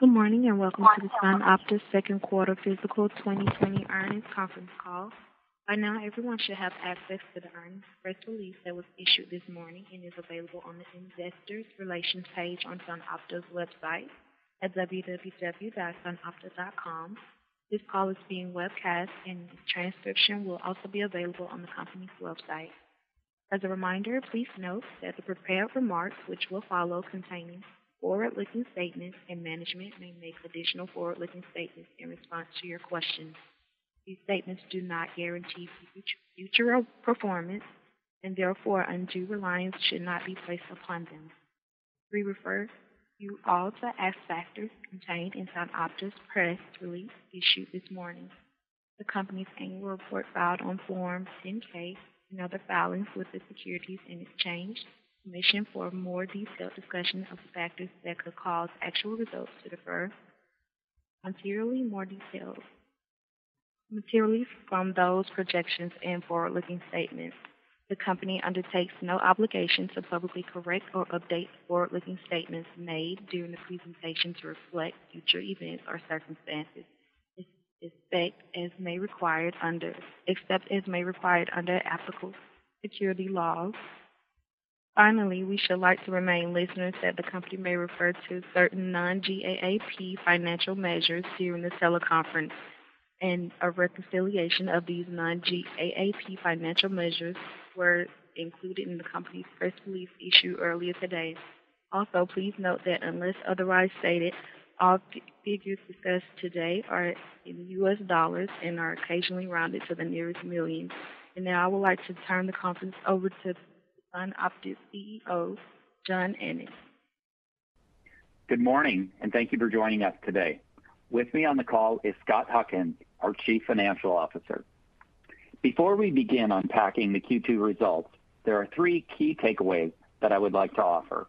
Good morning and welcome to the SunOpta second quarter fiscal 2020 earnings conference call. By now, everyone should have access to the earnings press release that was issued this morning and is available on the Investors Relations page on SunOpta's website at www.sunopta.com. This call is being webcast and its transcription will also be available on the company's website. As a reminder, please note that the prepared remarks which will follow containing forward-looking statements and management may make additional forward-looking statements in response to your questions. These statements do not guarantee future performance and therefore undue reliance should not be placed upon them. We refer you all to ask factors contained in SunOpta's press release issued this morning, the company's annual report filed on Form 10-K and other filings with the Securities and Exchange Commission for a more detailed discussion of the factors that could cause actual results to differ materially more detailed materially from those projections and forward-looking statements. The company undertakes no obligation to publicly correct or update forward-looking statements made during the presentation to reflect future events or circumstances, except as may required under except as may required under applicable security laws. Finally, we should like to remind listeners that the company may refer to certain non-GAAP financial measures during the teleconference, and a reconciliation of these non-GAAP financial measures were included in the company's press release issued earlier today. Also, please note that unless otherwise stated, all figures discussed today are in U.S. dollars and are occasionally rounded to the nearest million. And now I would like to turn the conference over to SunOpta's CEO, Joe Ennis. Good morning, and thank you for joining us today. With me on the call is Scott Huckins, our Chief Financial Officer. Before we begin unpacking the Q2 results, there are three key takeaways that I would like to offer.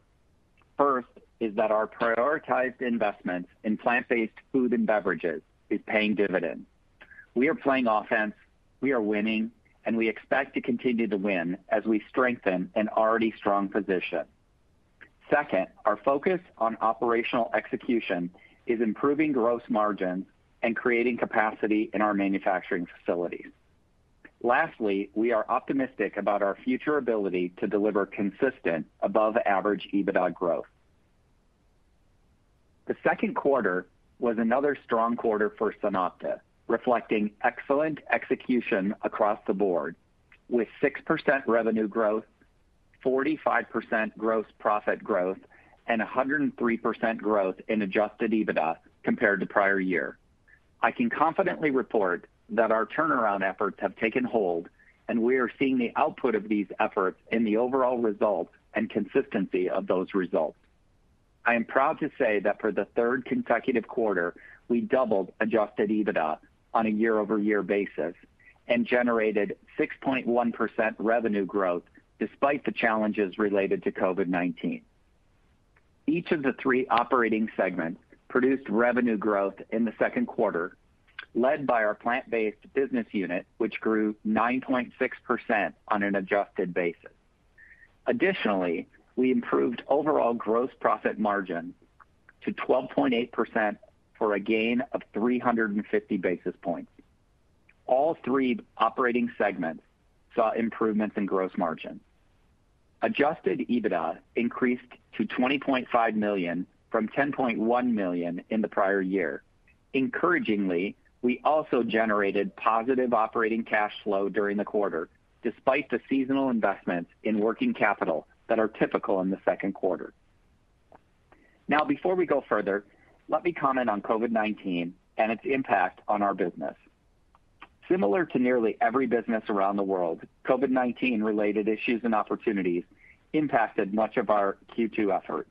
First is that our prioritized investments in plant-based food and beverages is paying dividends. We are playing offense, we are winning, and we expect to continue to win as we strengthen an already strong position. Second, our focus on operational execution is improving gross margins and creating capacity in our manufacturing facilities. Lastly, we are optimistic about our future ability to deliver consistent above-average EBITDA growth. The second quarter was another strong quarter for SunOpta, reflecting excellent execution across the board with 6% revenue growth, 45% gross profit growth, and 103% growth in adjusted EBITDA compared to prior year. I can confidently report that our turnaround efforts have taken hold, and we are seeing the output of these efforts in the overall results and consistency of those results. I am proud to say that for the third consecutive quarter, we doubled adjusted EBITDA on a year-over-year basis and generated 6.1% revenue growth despite the challenges related to COVID-19. Each of the three operating segments produced revenue growth in the second quarter, led by our plant-based business unit, which grew 9.6% on an adjusted basis. Additionally, we improved overall gross profit margin to 12.8% for a gain of 350 basis points. All three operating segments saw improvements in gross margin. Adjusted EBITDA increased to 20.5 million from 10.1 million in the prior year. Encouragingly, we also generated positive operating cash flow during the quarter, despite the seasonal investments in working capital that are typical in the second quarter. Now, before we go further, let me comment on COVID-19 and its impact on our business. Similar to nearly every business around the world, COVID-19 related issues and opportunities impacted much of our Q2 effort.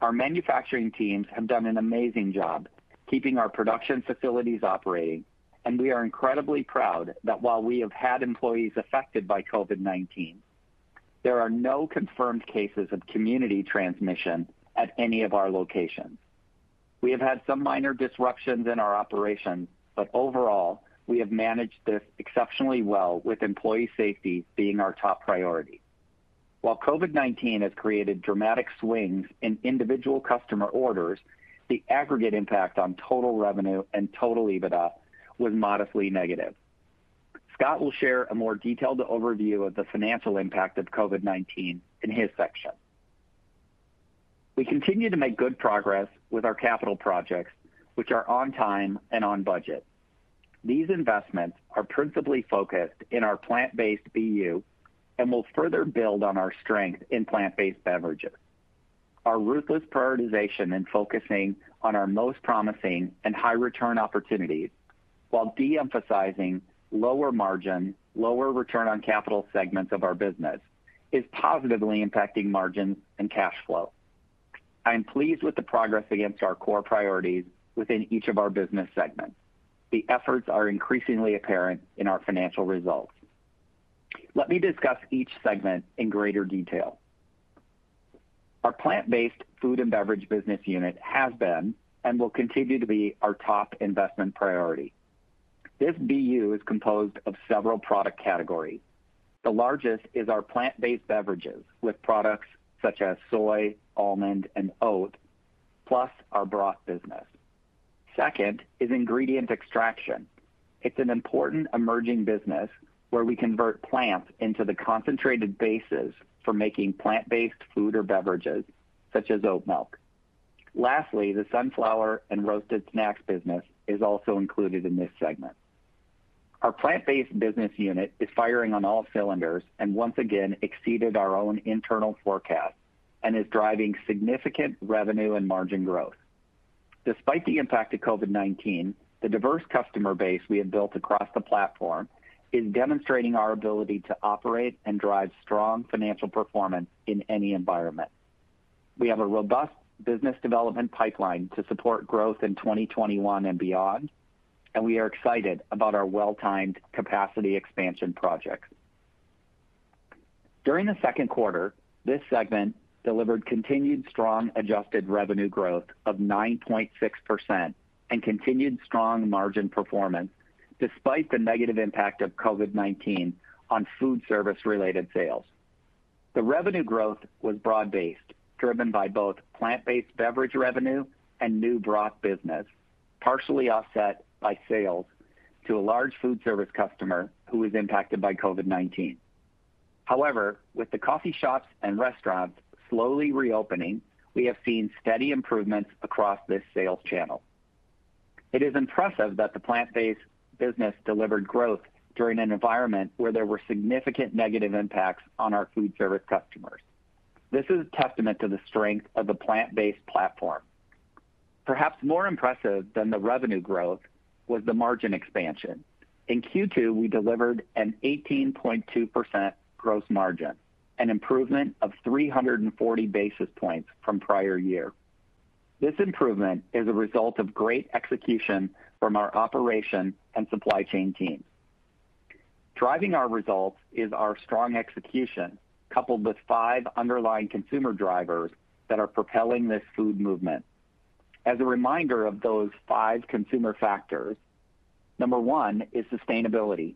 Our manufacturing teams have done an amazing job keeping our production facilities operating, and we are incredibly proud that while we have had employees affected by COVID-19, there are no confirmed cases of community transmission at any of our locations. We have had some minor disruptions in our operations, but overall, we have managed this exceptionally well with employee safety being our top priority. While COVID-19 has created dramatic swings in individual customer orders, the aggregate impact on total revenue and total EBITDA was modestly negative. Scott will share a more detailed overview of the financial impact of COVID-19 in his section. We continue to make good progress with our capital projects, which are on time and on budget. These investments are principally focused in our plant-based BU and will further build on our strength in plant-based beverages. Our ruthless prioritization and focusing on our most promising and high return opportunities while de-emphasizing lower margin, lower return on capital segments of our business is positively impacting margins and cash flow. I am pleased with the progress against our core priorities within each of our business segments. The efforts are increasingly apparent in our financial results. Let me discuss each segment in greater detail. Our plant-based food and beverage business unit has been and will continue to be our top investment priority. This BU is composed of several product categories. The largest is our plant-based beverages with products such as soy, almond, and oat, plus our broth business. Second is ingredient extraction. It's an important emerging business where we convert plants into the concentrated bases for making plant-based food or beverages, such as oat milk. Lastly, the sunflower and roasted snacks business is also included in this segment. Our plant-based business unit is firing on all cylinders and once again exceeded our own internal forecast and is driving significant revenue and margin growth. Despite the impact of COVID-19, the diverse customer base we have built across the platform is demonstrating our ability to operate and drive strong financial performance in any environment. We have a robust business development pipeline to support growth in 2021 and beyond, and we are excited about our well-timed capacity expansion projects. During the second quarter, this segment delivered continued strong adjusted revenue growth of 9.6% and continued strong margin performance despite the negative impact of COVID-19 on food service-related sales. The revenue growth was broad-based, driven by both plant-based beverage revenue and new broth business, partially offset by sales to a large food service customer who was impacted by COVID-19. However, with the coffee shops and restaurants slowly reopening, we have seen steady improvements across this sales channel. It is impressive that the plant-based business delivered growth during an environment where there were significant negative impacts on our food service customers. This is a testament to the strength of the plant-based platform. Perhaps more impressive than the revenue growth was the margin expansion. In Q2, we delivered an 18.2% gross margin, an improvement of 340 basis points from prior year. This improvement is a result of great execution from our operation and supply chain teams. Driving our results is our strong execution, coupled with five underlying consumer drivers that are propelling this food movement. As a reminder of those five consumer factors, number one is sustainability.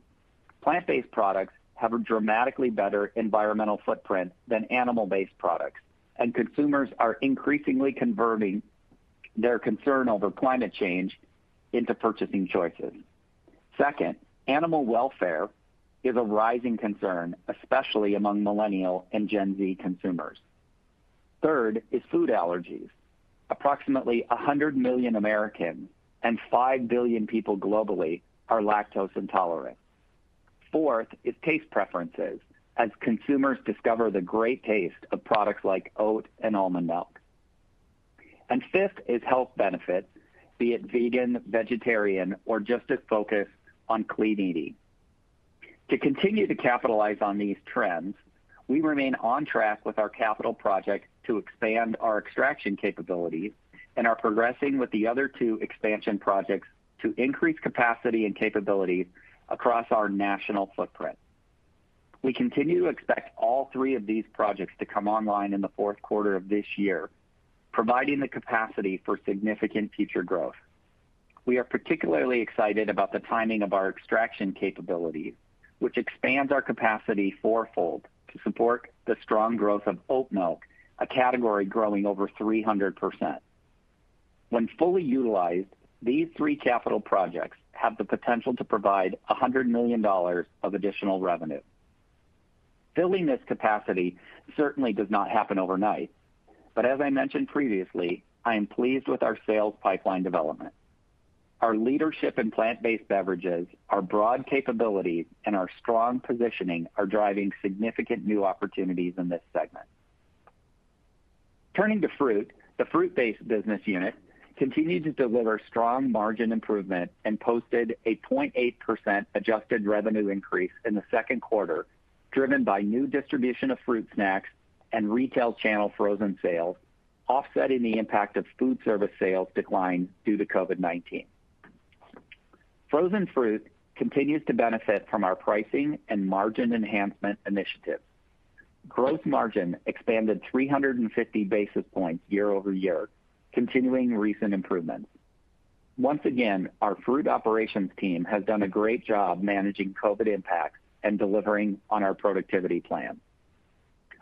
Plant-based products have a dramatically better environmental footprint than animal-based products, and consumers are increasingly converting their concern over climate change into purchasing choices. Second, animal welfare is a rising concern, especially among millennial and Gen Z consumers. Third is food allergies. Approximately 100 million Americans and 5 billion people globally are lactose intolerant. Fourth is taste preferences, as consumers discover the great taste of products like oat and almond milk. And Fifth is health benefits, be it vegan, vegetarian, or just a focus on clean eating. To continue to capitalize on these trends, we remain on track with our capital project to expand our extraction capabilities and are progressing with the other two expansion projects to increase capacity and capabilities across our national footprint. We continue to expect all three of these projects to come online in the fourth quarter of this year, providing the capacity for significant future growth. We are particularly excited about the timing of our extraction capabilities, which expands our capacity fourfold to support the strong growth of oat milk, a category growing over 300%. When fully utilized, these three capital projects have the potential to provide $100 million of additional revenue. Filling this capacity certainly does not happen overnight, but as I mentioned previously, I am pleased with our sales pipeline development. Our leadership in plant-based beverages, our broad capabilities, and our strong positioning are driving significant new opportunities in this segment. Turning to fruit, the fruit-based business unit continued to deliver strong margin improvement and posted a 0.8% adjusted revenue increase in the second quarter, driven by new distribution of fruit snacks and retail channel frozen sales, offsetting the impact of food service sales decline due to COVID-19. Frozen fruit continues to benefit from our pricing and margin enhancement initiatives. Gross margin expanded 350 basis points year-over-year, continuing recent improvements. Once again, our fruit operations team has done a great job managing COVID impacts and delivering on our productivity plan.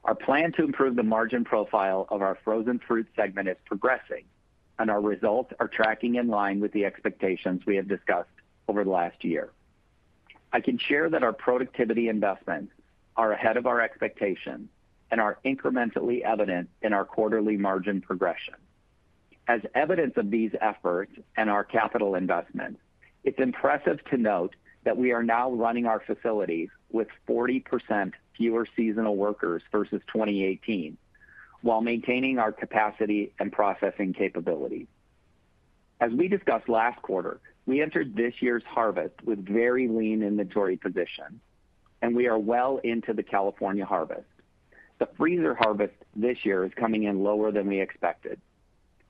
Our plan to improve the margin profile of our frozen fruit segment is progressing, and our results are tracking in line with the expectations we have discussed over the last year. I can share that our productivity investments are ahead of our expectations and are incrementally evident in our quarterly margin progression. As evidence of these efforts and our capital investments, it's impressive to note that we are now running our facilities with 40% fewer seasonal workers versus 2018 while maintaining our capacity and processing capabilities. As we discussed last quarter, we entered this year's harvest with very lean inventory position, and we are well into the California harvest. The freezer harvest this year is coming in lower than we expected.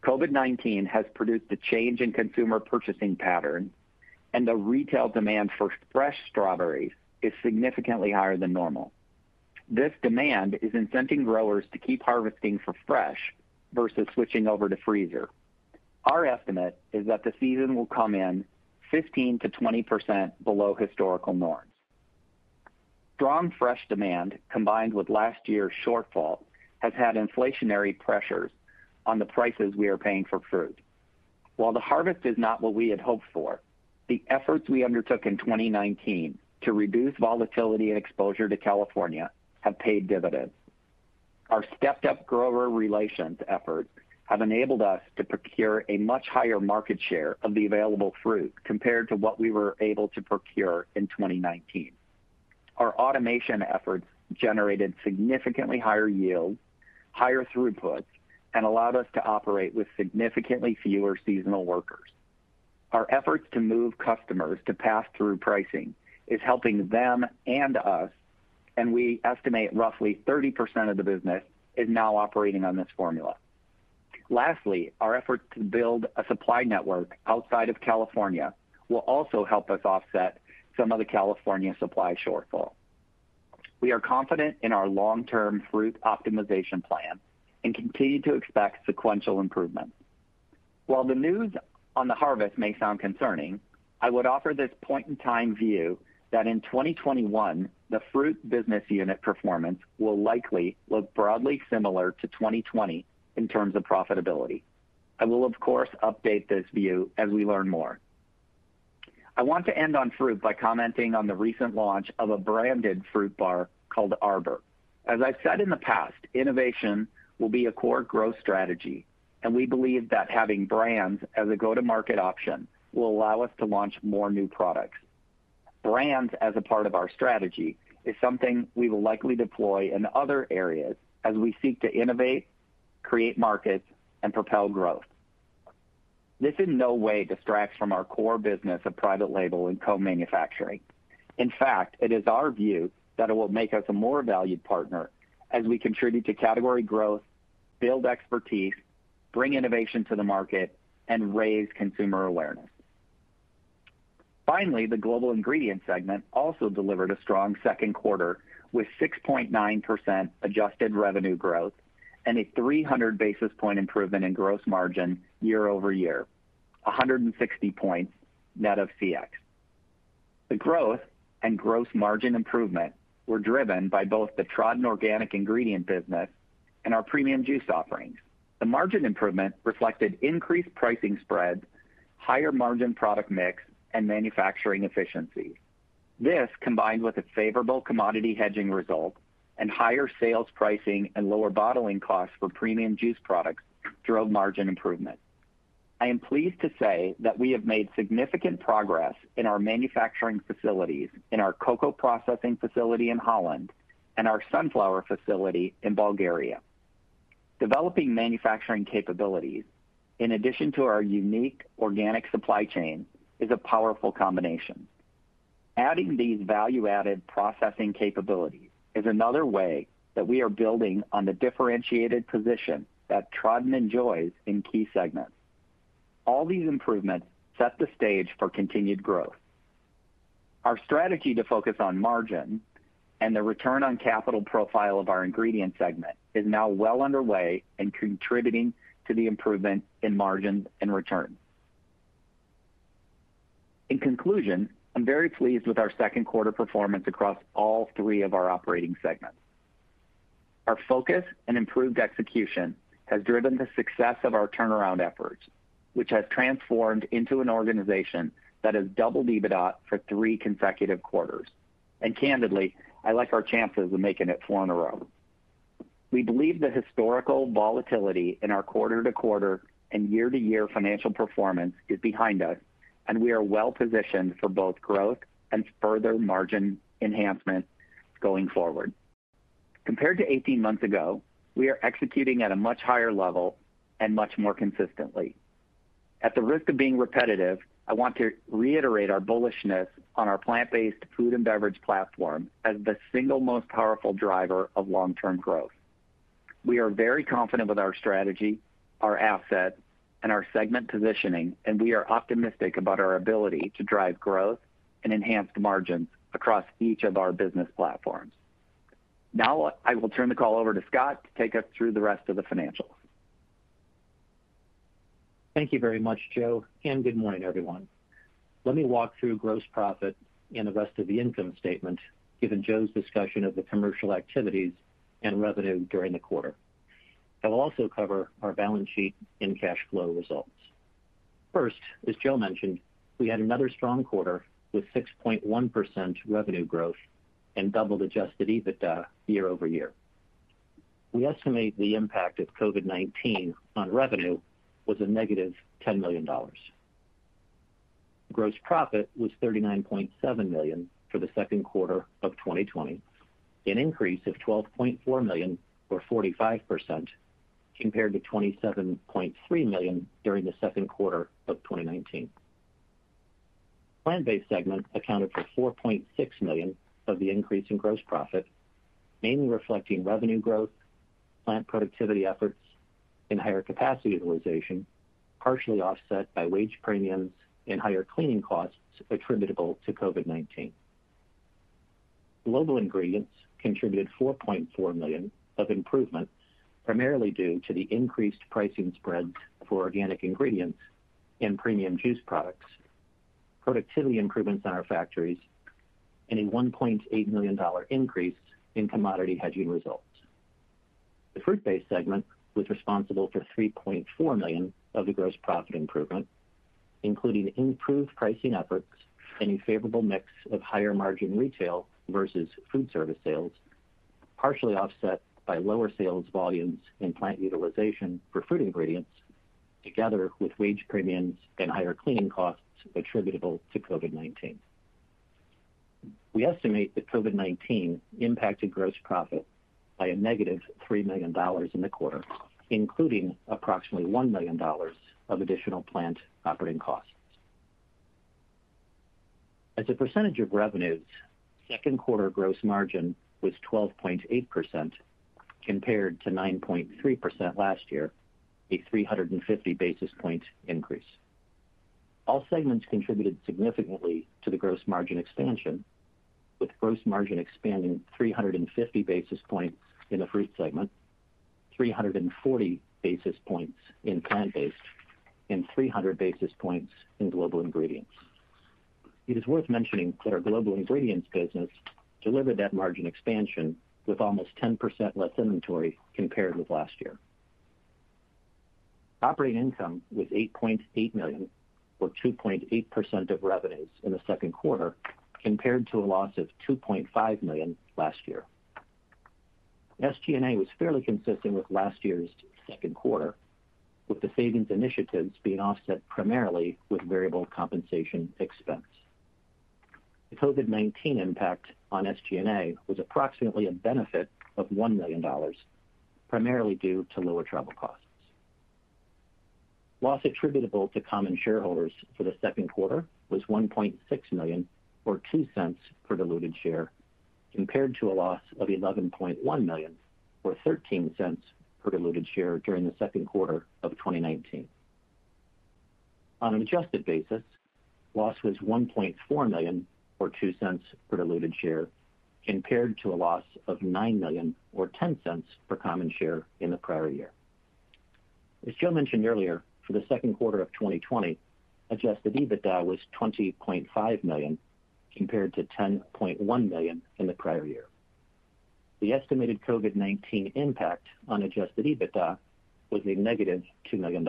COVID-19 has produced a change in consumer purchasing patterns, and the retail demand for fresh strawberries is significantly higher than normal. This demand is incenting growers to keep harvesting for fresh versus switching over to freezer. Our estimate is that the season will come in 15%-20% below historical norms. Strong fresh demand, combined with last year's shortfall, has had inflationary pressures on the prices we are paying for fruit. While the harvest is not what we had hoped for, the efforts we undertook in 2019 to reduce volatility and exposure to California have paid dividends. Our stepped-up grower relations efforts have enabled us to procure a much higher market share of the available fruit compared to what we were able to procure in 2019. Our automation efforts generated significantly higher yields, higher throughputs, and allowed us to operate with significantly fewer seasonal workers. Our efforts to move customers to pass-through pricing is helping them and us, and we estimate roughly 30% of the business is now operating on this formula. Lastly, our efforts to build a supply network outside of California will also help us offset some of the California supply shortfall. We are confident in our long-term fruit optimization plan and continue to expect sequential improvement. While the news on the harvest may sound concerning, I would offer this point-in-time view that in 2021, the fruit business unit performance will likely look broadly similar to 2020 in terms of profitability. I will, of course, update this view as we learn more. I want to end on fruit by commenting on the recent launch of a branded fruit bar called Arbor. As I've said in the past, innovation will be a core growth strategy, and we believe that having brands as a go-to-market option will allow us to launch more new products. Brands as a part of our strategy is something we will likely deploy in other areas as we seek to innovate, create markets, and propel growth. This in no way distracts from our core business of private label and co-manufacturing. In fact, it is our view that it will make us a more valued partner as we contribute to category growth, build expertise, bring innovation to the market, and raise consumer awareness. Finally, the Global Ingredients segment also delivered a strong second quarter with 6.9% adjusted revenue growth and a 300 basis point improvement in gross margin year-over-year, 160 points net of FX. The growth and gross margin improvement were driven by both the Tradin Organic ingredient business and our premium juice offerings. The margin improvement reflected increased pricing spreads, higher margin product mix, and manufacturing efficiency. This, combined with a favorable commodity hedging result and higher sales pricing and lower bottling costs for premium juice products, drove margin improvement. I am pleased to say that we have made significant progress in our manufacturing facilities in our cocoa processing facility in Holland and our sunflower facility in Bulgaria. Developing manufacturing capabilities, in addition to our unique organic supply chain, is a powerful combination. Adding these value-added processing capabilities is another way that we are building on the differentiated position that Tradin enjoys in key segments. All these improvements set the stage for continued growth. Our strategy to focus on margin and the return on capital profile of our ingredient segment is now well underway and contributing to the improvement in margins and returns. In conclusion, I'm very pleased with our second quarter performance across all three of our operating segments. Our focus and improved execution has driven the success of our turnaround efforts, which has transformed into an organization that has doubled EBITDA for three consecutive quarters. And candidly, I like our chances of making it four in a row. We believe the historical volatility in our quarter-to-quarter and year-to-year financial performance is behind us, and we are well-positioned for both growth and further margin enhancement going forward. Compared to 18 months ago, we are executing at a much higher level and much more consistently. At the risk of being repetitive, I want to reiterate our bullishness on our plant-based food and beverage platform as the single most powerful driver of long-term growth. We are very confident with our strategy, our assets, and our segment positioning, and we are optimistic about our ability to drive growth and enhanced margins across each of our business platforms. Now, I will turn the call over to Scott to take us through the rest of the financials. Thank you very much, Joe, and good morning, everyone. Let me walk through gross profit and the rest of the income statement, given Joe's discussion of the commercial activities and revenue during the quarter. I will also cover our balance sheet and cash flow results. First, as Joe mentioned, we had another strong quarter with 6.1% revenue growth and doubled adjusted EBITDA year-over-year. We estimate the impact of COVID-19 on revenue was a negative $10 million. Gross profit was 39.7 million for the second quarter of 2020, an increase of 12.4 million or 45% compared to 27.3 million during the second quarter of 2019. Plant-based segment accounted for 4.6 million of the increase in gross profit, mainly reflecting revenue growth, plant productivity efforts, and higher capacity utilization, partially offset by wage premiums and higher cleaning costs attributable to COVID-19. Global Ingredients contributed 4.4 million of improvement, primarily due to the increased pricing spreads for organic ingredients and premium juice products, productivity improvements in our factories, and a $1.8 million increase in commodity hedging results. The Fruit-Based segment was responsible for 3.4 million of the gross profit improvement, including improved pricing efforts and a favorable mix of higher margin retail versus food service sales, partially offset by lower sales volumes and plant utilization for fruit ingredients, together with wage premiums and higher cleaning costs attributable to COVID-19. We estimate that COVID-19 impacted gross profit by a negative $3 million in the quarter, including approximately $1 million of additional plant operating costs. As a percentage of revenues, second quarter gross margin was 12.8% compared to 9.3% last year, a 350 basis point increase. All segments contributed significantly to the gross margin expansion, with gross margin expanding 350 basis points in the fruit segment, 340 basis points in plant-based, and 300 basis points in global ingredients. It is worth mentioning that our global ingredients business delivered that margin expansion with almost 10% less inventory compared with last year. Operating income was 8.8 million, or 2.8% of revenues in the second quarter, compared to a loss of 2.5 million last year. SG&A was fairly consistent with last year's second quarter, with the savings initiatives being offset primarily with variable compensation expense. The COVID-19 impact on SG&A was approximately a benefit of $1 million, primarily due to lower travel costs. Loss attributable to common shareholders for the second quarter was $1.6 million, or $0.02 per diluted share, compared to a loss of 11.1 million, or $0.13 per diluted share during the second quarter of 2019. On an adjusted basis, loss was 1.4 million, or $0.02 per diluted share, compared to a loss of 9 million, or $0.10 per common share in the prior year. As Joe mentioned earlier, for the second quarter of 2020, adjusted EBITDA was $20.5 million, compared to 10.1 million in the prior year. The estimated COVID-19 impact on adjusted EBITDA was a negative $2 million.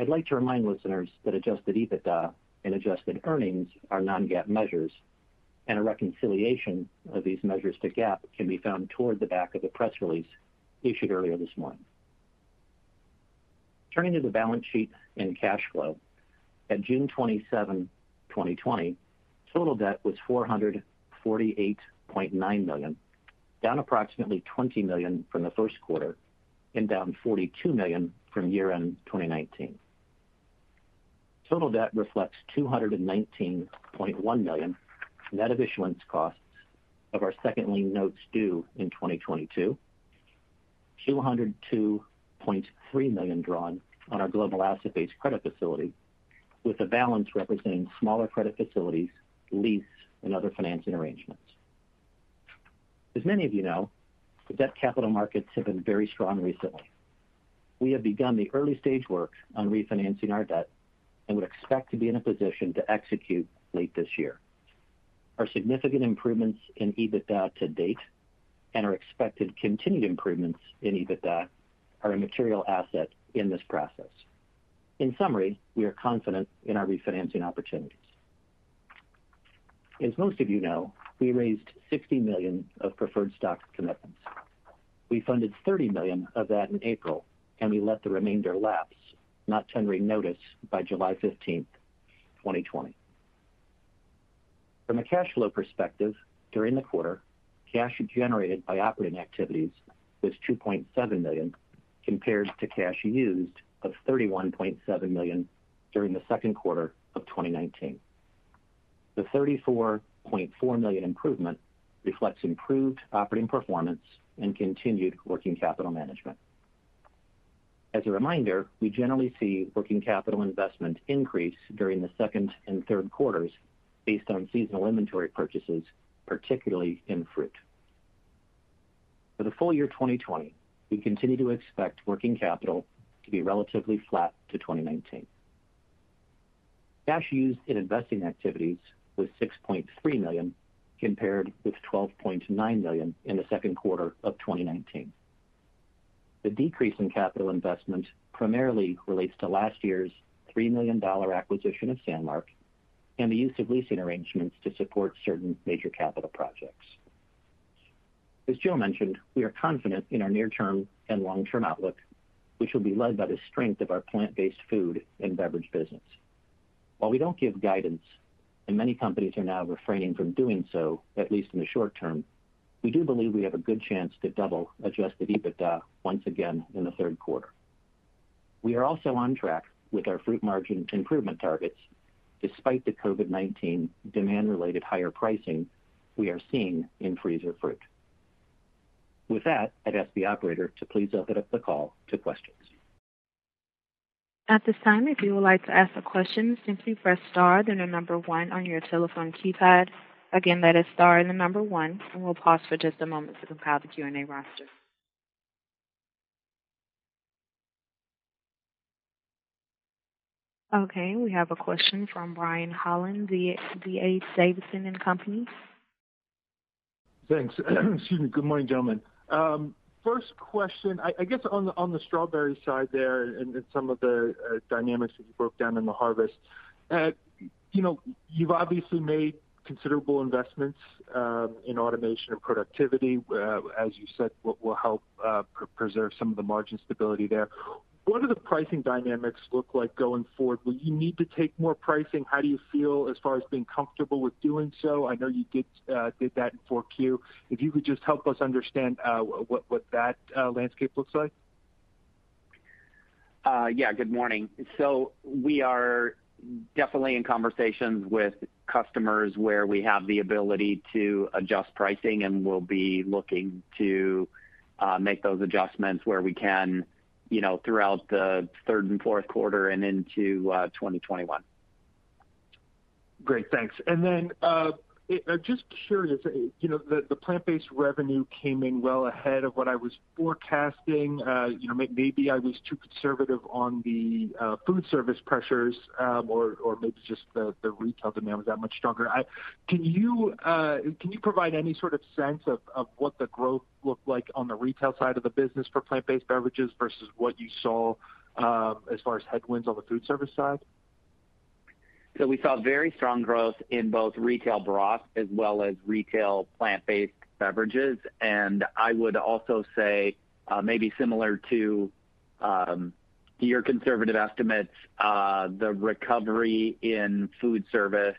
I'd like to remind listeners that adjusted EBITDA and adjusted earnings are non-GAAP measures, and a reconciliation of these measures to GAAP can be found toward the back of the press release issued earlier this morning. Turning to the balance sheet and cash flow, at June 27, 2020, total debt was 448.9 million, down approximately 20 million from the first quarter and down 42 million from year-end 2019. Total debt reflects 219.1 million net of issuance costs of our second lien notes due in 2022, 202.3 million drawn on our global asset-based credit facility, with the balance representing smaller credit facilities, lease, and other financing arrangements. As many of you know, the debt capital markets have been very strong recently. We have begun the early-stage work on refinancing our debt and would expect to be in a position to execute late this year. Our significant improvements in EBITDA to date and our expected continued improvements in EBITDA are a material asset in this process. In summary, we are confident in our refinancing opportunities. As most of you know, we raised 60 million of preferred stock commitments. We funded 30 million of that in April, and we let the remainder lapse, not tendering notice by July 15th, 2020. From a cash flow perspective, during the quarter, cash generated by operating activities was 2.7 million, compared to cash used of 31.7 million during the second quarter of 2019. The 34.4 million improvement reflects improved operating performance and continued working capital management. As a reminder, we generally see working capital investment increase during the second and third quarters based on seasonal inventory purchases, particularly in fruit. For the full year 2020, we continue to expect working capital to be relatively flat to 2019. Cash used in investing activities was 6.3 million, compared with 12.9 million in the second quarter of 2019. The decrease in capital investment primarily relates to last year's $3 million acquisition of Sanmark and the use of leasing arrangements to support certain major capital projects. As Joe mentioned, we are confident in our near-term and long-term outlook, which will be led by the strength of our plant-based food and beverage business. While we don't give guidance, and many companies are now refraining from doing so, at least in the short term, we do believe we have a good chance to double adjusted EBITDA once again in the third quarter. We are also on track with our fruit margin improvement targets, despite the COVID-19 demand-related higher pricing we are seeing in freezer fruit. With that, I'd ask the operator to please open up the call to questions. At this time, if you would like to ask a question, simply press star then the number one on your telephone keypad. Again, that is star and the number one, and we'll pause for just a moment to compile the Q&A roster. Okay, we have a question from Brian Holland, D.A. Davidson and Company. Thanks. Excuse me. Good morning, gentlemen. Um, First question, I guess on the strawberry side there and some of the uh, dynamics that you broke down in the harvest. Uh, you know, you've obviously made considerable investments um, in automation and productivity, uh, as you said, will help preserve some of the margin stability there. What do the pricing dynamics look like going forward? Will you need to take more pricing? How do you feel as far as being comfortable with doing so? I know you did uh did that in 4Q. If you could just help us understand uh, what what that uh, landscape looks like. Uh, yeah, good morning. So we are definitely in conversations with customers where we have the ability to adjust pricing, and we'll be looking to make those adjustments where we can, you know, throughout the third and fourth quarter and into uh, 2021. Great. Thanks. Uh, I'm just curious, uh, you know, the plant-based revenue came in well ahead of what I was forecasting. Uh, you know, maybe I was too conservative on the uh, food service pressures, um, or maybe just the retail demand was that much stronger. Can you uh can you provide any sort of sense of what the growth looked like on the retail side of the business for plant-based beverages versus what you saw um, as far as headwinds on the food service side? So we saw very strong growth in both retail broth as well as retail plant-based beverages. And I would also say, uh, maybe similar to um, your conservative estimates, uh, the recovery in food service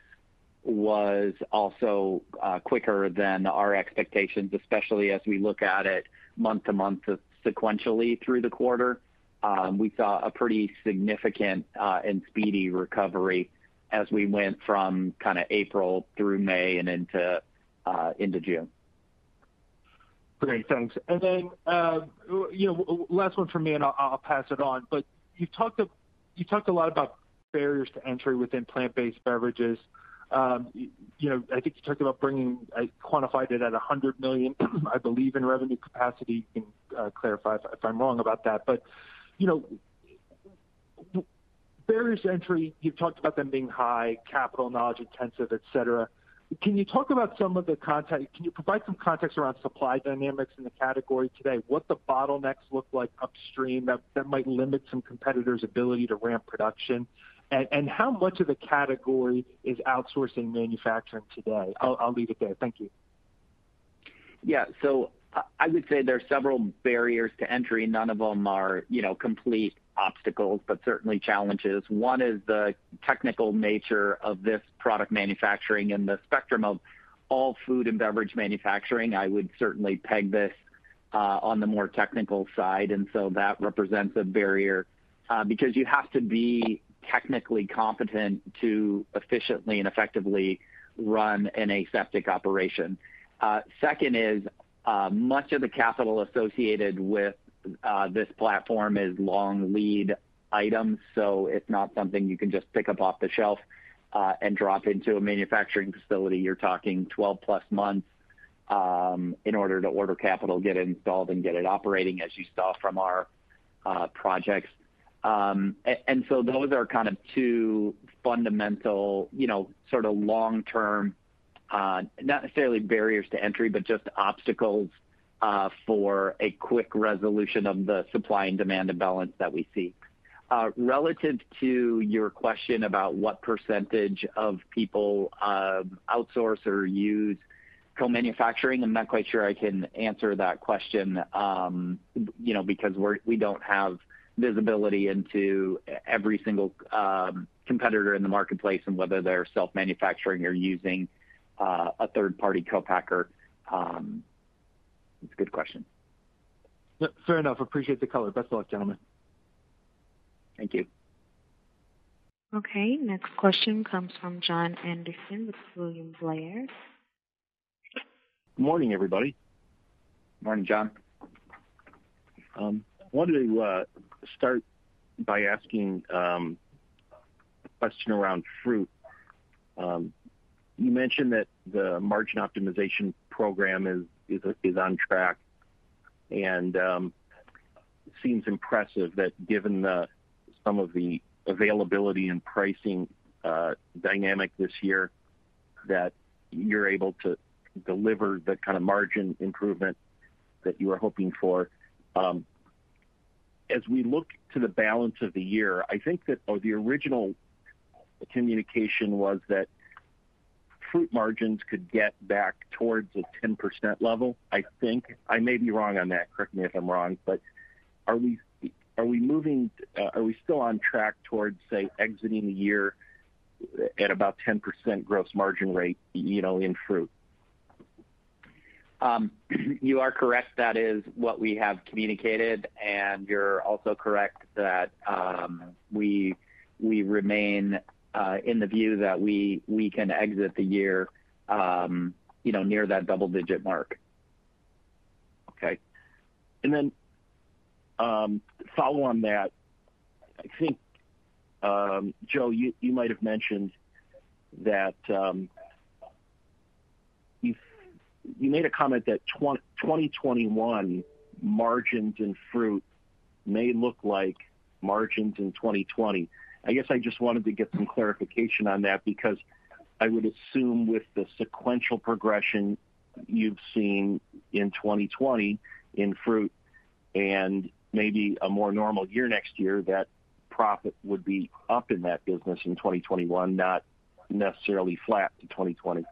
was also uh, quicker than our expectations, especially as we look at it month-to-month sequentially through the quarter. Um, we saw a pretty significant and speedy recovery as we went from kind of April through May and uh, into June. Great. Thanks. And then um you know, last one from me, and I'll pass it on. But You talked a lot about barriers to entry within plant-based beverages. Um, you know, I think you talked about bringing, I quantified it at 100 million, I believe, in revenue capacity. You can uh, clarify if I'm wrong about that. But you know, barriers to entry, you've talked about them being high, capital, knowledge intensive, et cetera. Can you talk about some of the context? Can you provide some context around supply dynamics in the category today? What the bottlenecks look like upstream that might limit some competitors' ability to ramp production? And how much of the category is outsourcing manufacturing today? I'll leave it there. Thank you. Yeah. So uh, I would say there are several barriers to entry. None of them are, you know, complete obstacles, but certainly challenges. One is the technical nature of this product manufacturing and the spectrum of all food and beverage manufacturing. I would certainly peg this uh, on the more technical side, and so that represents a barrier uh, because you have to be technically competent to efficiently and effectively run an aseptic operation. Uh, second is much of the capital associated with Uh, this platform is long lead items, so it's not something you can just pick up off the shelf uh, and drop into a manufacturing facility. You're talking 12+ months um, in order to order capital, get it installed, and get it operating, as you saw from our uh, projects. Um and so those are kind of two fundamental, you know, sort of long-term, not necessarily barriers to entry, but just obstacles Uh, for a quick resolution of the supply and demand imbalance that we see. Uh, relative to your question about what percentage of people um, outsource or use co-manufacturing, I'm not quite sure I can answer that question, um, you know, because we don't have visibility into every single um, competitor in the marketplace and whether they're self-manufacturing or using uh, a third-party co-packer. It's a good question. Fair enough. Appreciate the color. Best of luck, gentlemen. Thank you. Okay. Next question comes from Jon Andersen with William Blair. Good morning, everybody. Morning, Jon. I wanted to uh, start by asking um, a question around fruit. Um, you mentioned that the margin optimization program is on track, and um, it seems impressive that given the some of the availability and pricing uh, dynamic this year, that you're able to deliver the kind of margin improvement that you were hoping for. Um, as we look to the balance of the year, I think that oh, the original communication was that fruit margins could get back towards a 10% level, I think. I may be wrong on that. Correct me if I'm wrong. But are we moving? Uh, are we still on track towards, say, exiting the year at about 10% gross margin rate you know in fruit? Um, you are correct. That is what we have communicated, and you're also correct that um, we remain Uh, in the view that we can exit the year um, near that double-digit mark. Okay. And then um, follow on that, I think, um, Joe, you might have mentioned that you made a comment that 2021 margins in fruit may look like margins in 2020. I guess I just wanted to get some clarification on that because I would assume with the sequential progression you've seen in 2020 in fruit and maybe a more normal year next year, that profit would be up in that business in 2021, not necessarily flat to 2020.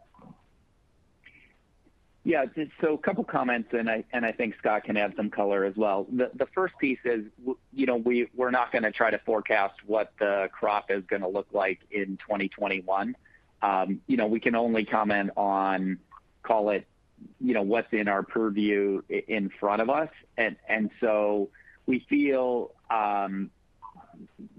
Yeah. So a couple comments, and I and I think Scott can add some color as well. The first piece is you know, we're not to try to forecast what the crop is to look like in 2021. Um, you know, We can only comment on, call it, you know, what's in our purview in front of us. And so we feel um,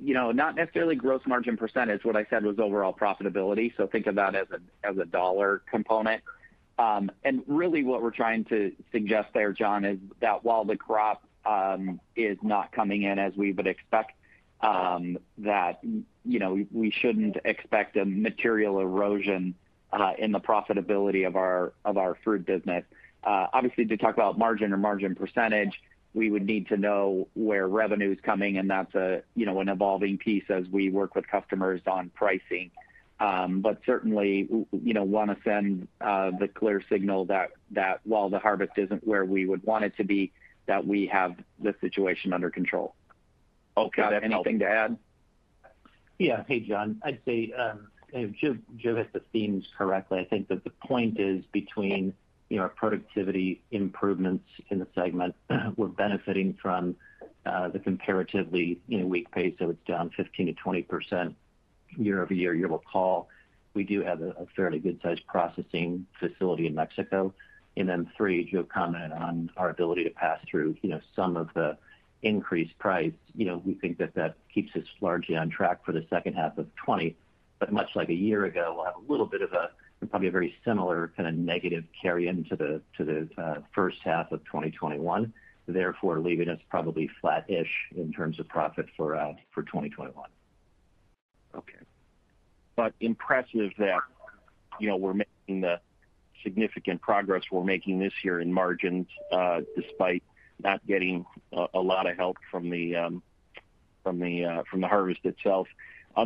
you know, not necessarily gross margin percentage. What I said was overall profitability. So think of that as a as a dollar component. Um, really what we're trying to suggest there, Jon, is that while the crop um, is not coming in as we would expect, um, that you know, we shouldn't expect a material erosion uh, in the profitability of our of our fruit business. Uh, obviously, to talk about margin or margin percentage, we would need to know where revenue's coming, and that's a you know, an evolving piece as we work with customers on pricing. Um, but certainly, you know, want to send uh, the clear signal that that while the harvest isn't where we would want it to be, that we have the situation under control. Okay. Scott, anything to add? Yeah. Hey, Jon. I'd say um, Joe Joe hit the themes correctly. I think that the point is between you know productivity improvements in the segment, we're benefiting from uh, the comparatively you know, weak peso, so it's down 15%-20% year-over-year. You'll recall we do have a fairly good-sized processing facility in Mexico. Three, Joe commented on our ability to pass through you know, some of the increased price. You know, we think that that keeps us largely on track for the second half of 2020. Much like a year ago, we'll have a little bit of a, probably a very similar kind of negative carry into the uh, first half of 2021, therefore leaving us probably flat-ish in terms of profit for uh, for 2021. Okay. Impressive that you know, we're making the significant progress we're making this year in margins, despite not getting a lot of help from the um from the uh from the harvest itself.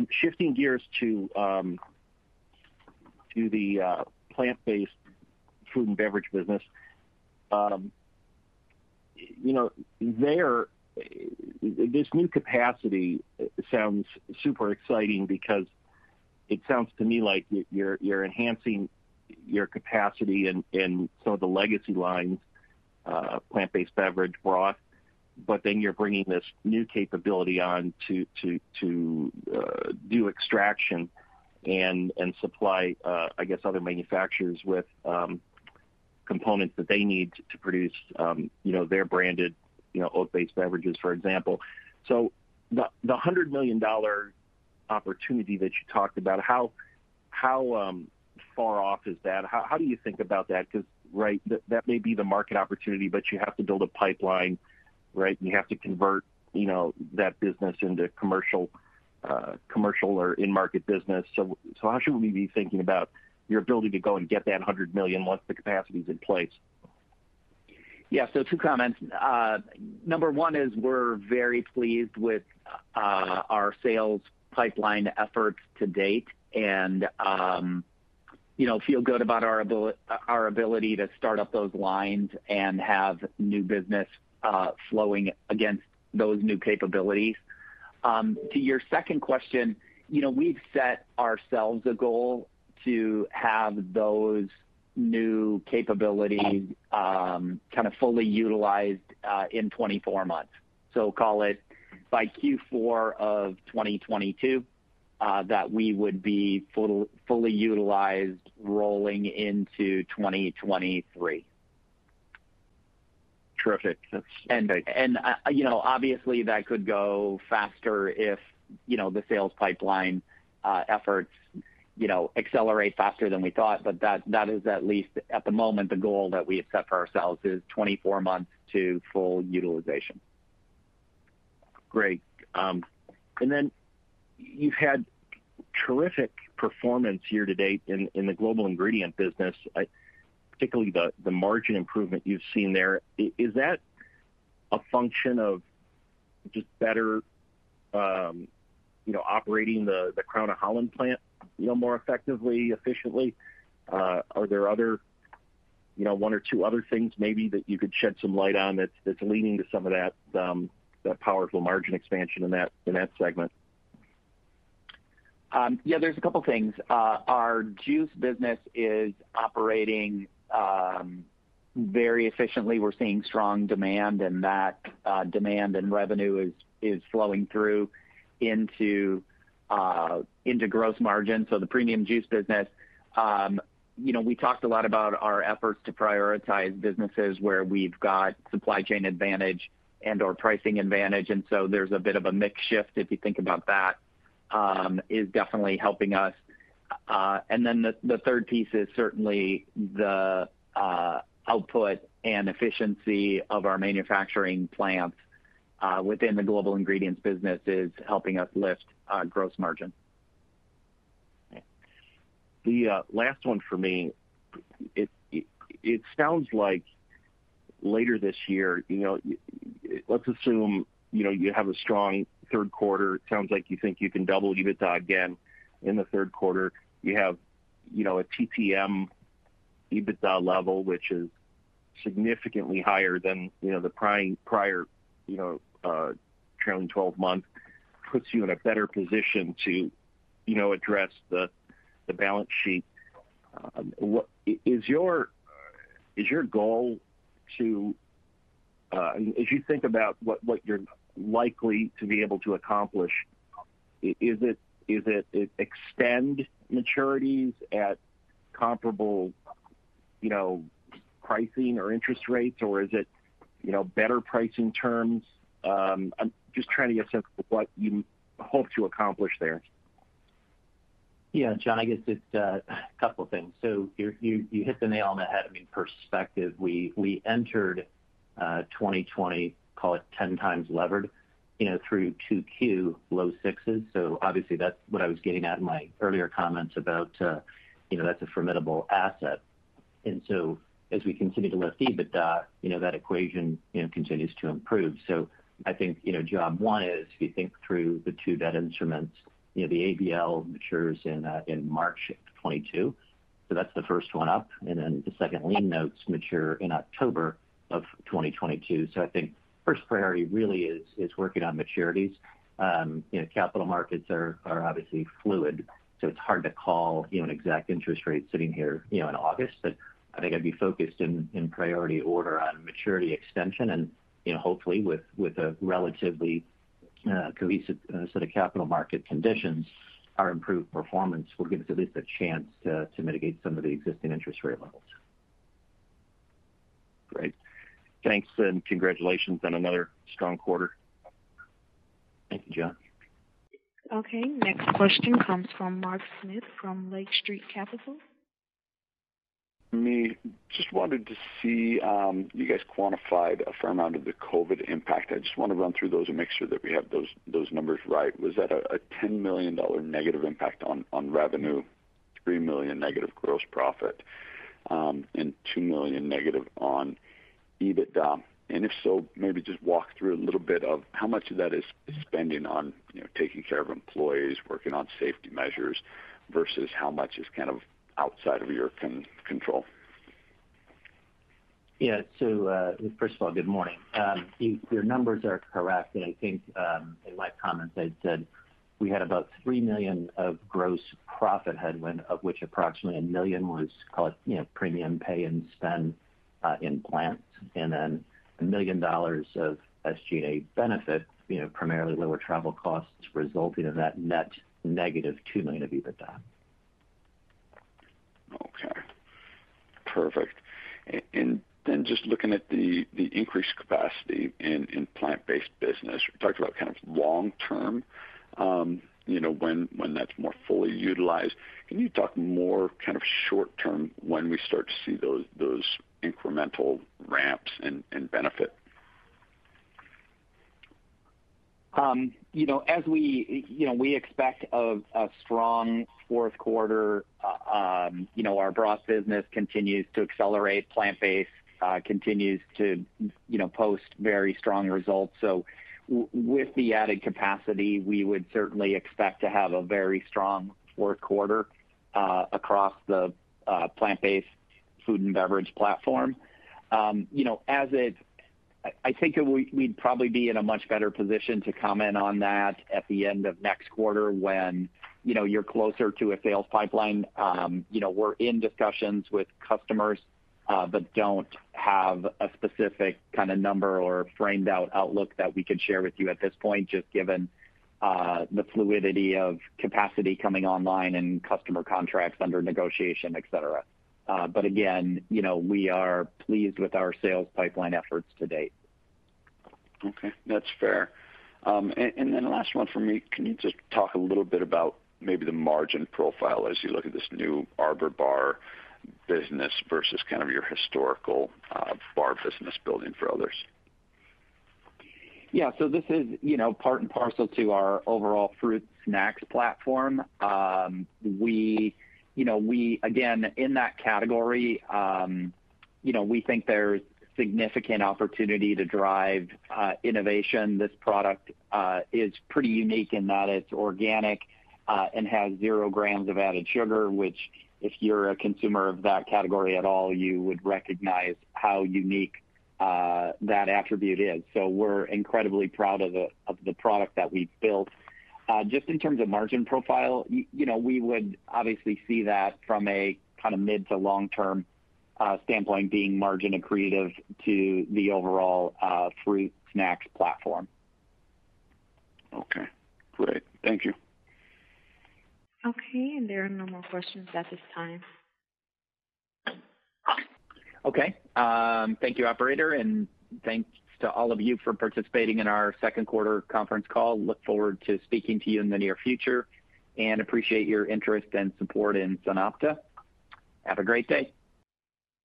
Shifting gears to um to the plant-based food and beverage business. Um you know, there, this new capacity sounds super exciting because it sounds to me like you're enhancing your capacity in some of the legacy lines, uh, plant-based beverage broth, but then you're bringing this new capability on to uh, do extraction and supply, uh, I guess, other manufacturers with um, components that they need to produce um, their branded oat-based beverages, for example. So the $100 million opportunity that you talked about, how um, far off is that? How do you think about that? Because, right, that may be the market opportunity, but you have to build a pipeline right? You have to convert, you know, that business into commercial uh, or in-market business. So how should we be thinking about your ability to go and get that 100 million once the capacity is in place? Yeah. So Two comments. Uh, number one is we're very pleased with uh, our sales pipeline efforts to date and, um, you know, feel good about our ability to start up those lines and have new business uh, flowing against those new capabilities. Um, to your second question, you know, we've set ourselves a goal to have those new capabilities um, kind of fully utilized uh, in 24 months. So call it by Q4 of 2022 that we would be fully utilized rolling into 2023. Terrific. And and uh you know, obviously that could go faster if, you know, the sales pipeline efforts, you know, accelerate faster than we thought. But that that is at least at the moment the goal that we have set for ourselves is 24 months to full utilization. Great. Um, and then you've had terrific performance year to date in the global ingredient business, particularly the margin improvement you've seen there. Is that a function of just better, um, you know, operating the Crown of Holland plant, you know, more effectively, efficiently? Uh, are there other, you know, one or two other things maybe that you could shed some light on that's that's leading to some of that um, powerful margin expansion in that in that segment? Um, yeah, there's a couple things. Uh, our juice business is operating um, very efficiently. We're seeing strong demand, and that uh, demand and revenue is flowing through into uh, into gross margin. So, the premium juice business, um, you know, we talked a lot about our efforts to prioritize businesses where we've got supply chain advantage and/or pricing advantage. And so there's a bit of a mix shift, if you think about that, um, is definitely helping us. Uh, and then the third piece is certainly the uh, output and efficiency of our manufacturing plants uh, within the global ingredients business is helping us lift gross margin. The last one for me. It sounds like later this year, you know, let's assume, you know, you have a strong third quarter. It sounds like you think you can double EBITDA again in the third quarter. You have, you know, a TTM EBITDA level, which is significantly higher than, you know, the prior, you know, trailing twelve months, puts you in a better position to, you know, address the the balance sheet. What is your uh is your goal to, uh, as you think about what you're likely to be able to accomplish, is it is it extend maturities at comparable, you know, pricing or interest rates, or is it, you know, better pricing terms? Um, I'm just trying to get a sense of what you hope to accomplish there. Yeah, Jon, I guess it's uh, a couple of things. So you hit the nail on the head. I mean, perspective, we entered uh, 2020, call it 10 times levered, you know, through 2Q low sixes. So Obviously that's what I was getting at in my earlier comments about, uh, you know, that's a formidable asset. And so as we continue to lift EBITDA, you know, that equation, you know, continues to improve. So I think, you know, job one is if you think through the two debt instruments, know, the ABL matures in uh, March 2022. That's the first one up. And then the second lien notes mature in October of 2022. So I think first priority really is working on maturities. Um, you know, capital markets are obviously fluid, so it's hard to call, you know, an exact interest rate sitting here, you know, in August. But I think I'd be focused in priority order on maturity extension and, you know, hopefully with a relatively Uh, cohesive uh, set of capital market conditions, our improved performance will give us at least a chance to mitigate some of the existing interest rate levels. Great. Thanks, and congratulations on another strong quarter. Thank you, Jon. Okay. Next question comes from Mark Smith from Lake Street Capital. Me. Just wanted to see, um, you guys quantified a fair amount of the COVID impact. I just want to run through those and make sure that we have those numbers right. Was that a $10 million negative impact on revenue, 3 million negative gross profit, um, and 2 million negative on EBITDA? And if so, maybe just walk through a little bit of how much of that is spending on, taking care of employees, working on safety measures versus how much is kind of outside of your control. Yeah. Uh, first of all, good morning. Um, your numbers are correct. And I think um, in my comments, I said we had about 3 million of gross profit headwind, of which approximately 1 million was, call it, you know, premium pay and spend uh, in plants, and then $1 million of SG&A benefit, you know, primarily lower travel costs resulting in that net negative $2 million of EBITDA. Okay. Perfect. And then just looking at the increased capacity in plant-based business, we talked about kind of long term, um, you know, when that's more fully utilized. Can you talk more kind of short term when we start to see those incremental ramps and benefit? You know, as we you know, we expect a strong fourth quarter, um, you know, our broth business continues to accelerate. Plant-based uh continues to, you know, post very strong results. So, with the added capacity, we would certainly expect to have a very strong fourth quarter uh across the plant-based food and beverage platform. Um, you know, I think we'd probably be in a much better position to comment on that at the end of next quarter when, you know, you're closer to a sales pipeline. Um, you know, we're in discussions with customers, uh, but don't have a specific kind of number or framed out outlook that we could share with you at this point, just given uh, the fluidity of capacity coming online and customer contracts under negotiation, et cetera. But again, you know, we are pleased with our sales pipeline efforts to date. Okay, that's fair. Um, and then last one for me. Can you just talk a little bit about maybe the margin profile as you look at this new Arbor Bar business versus kind of your historical uh, bar business Building for Others? Yeah. So this is, you know, part and parcel to our overall fruit snacks platform. Um, we, you know, we again, in that category, um, you know, we think there's significant opportunity to drive uh, innovation. This product uh, is pretty unique in that it's organic uh, and has zero grams of added sugar, which if you're a consumer of that category at all, you would recognize how unique that attribute is. So we're incredibly proud of the of the product that we've built. Uh, just in terms of margin profile, you know, we would obviously see that from a kind of mid to long-term uh, standpoint being margin accretive to the overall uh, fruit snacks platform. Okay, great. Thank you. Okay. And there are no more questions at this time. Okay. Um, thank you, operator, and thanks to all of you for participating in our second quarter conference call. Look forward to speaking to you in the near future and appreciate your interest and support in SunOpta. Have a great day.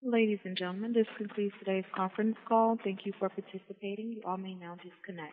Ladies and gentlemen, this concludes today's conference call. Thank you for participating. You all may now disconnect.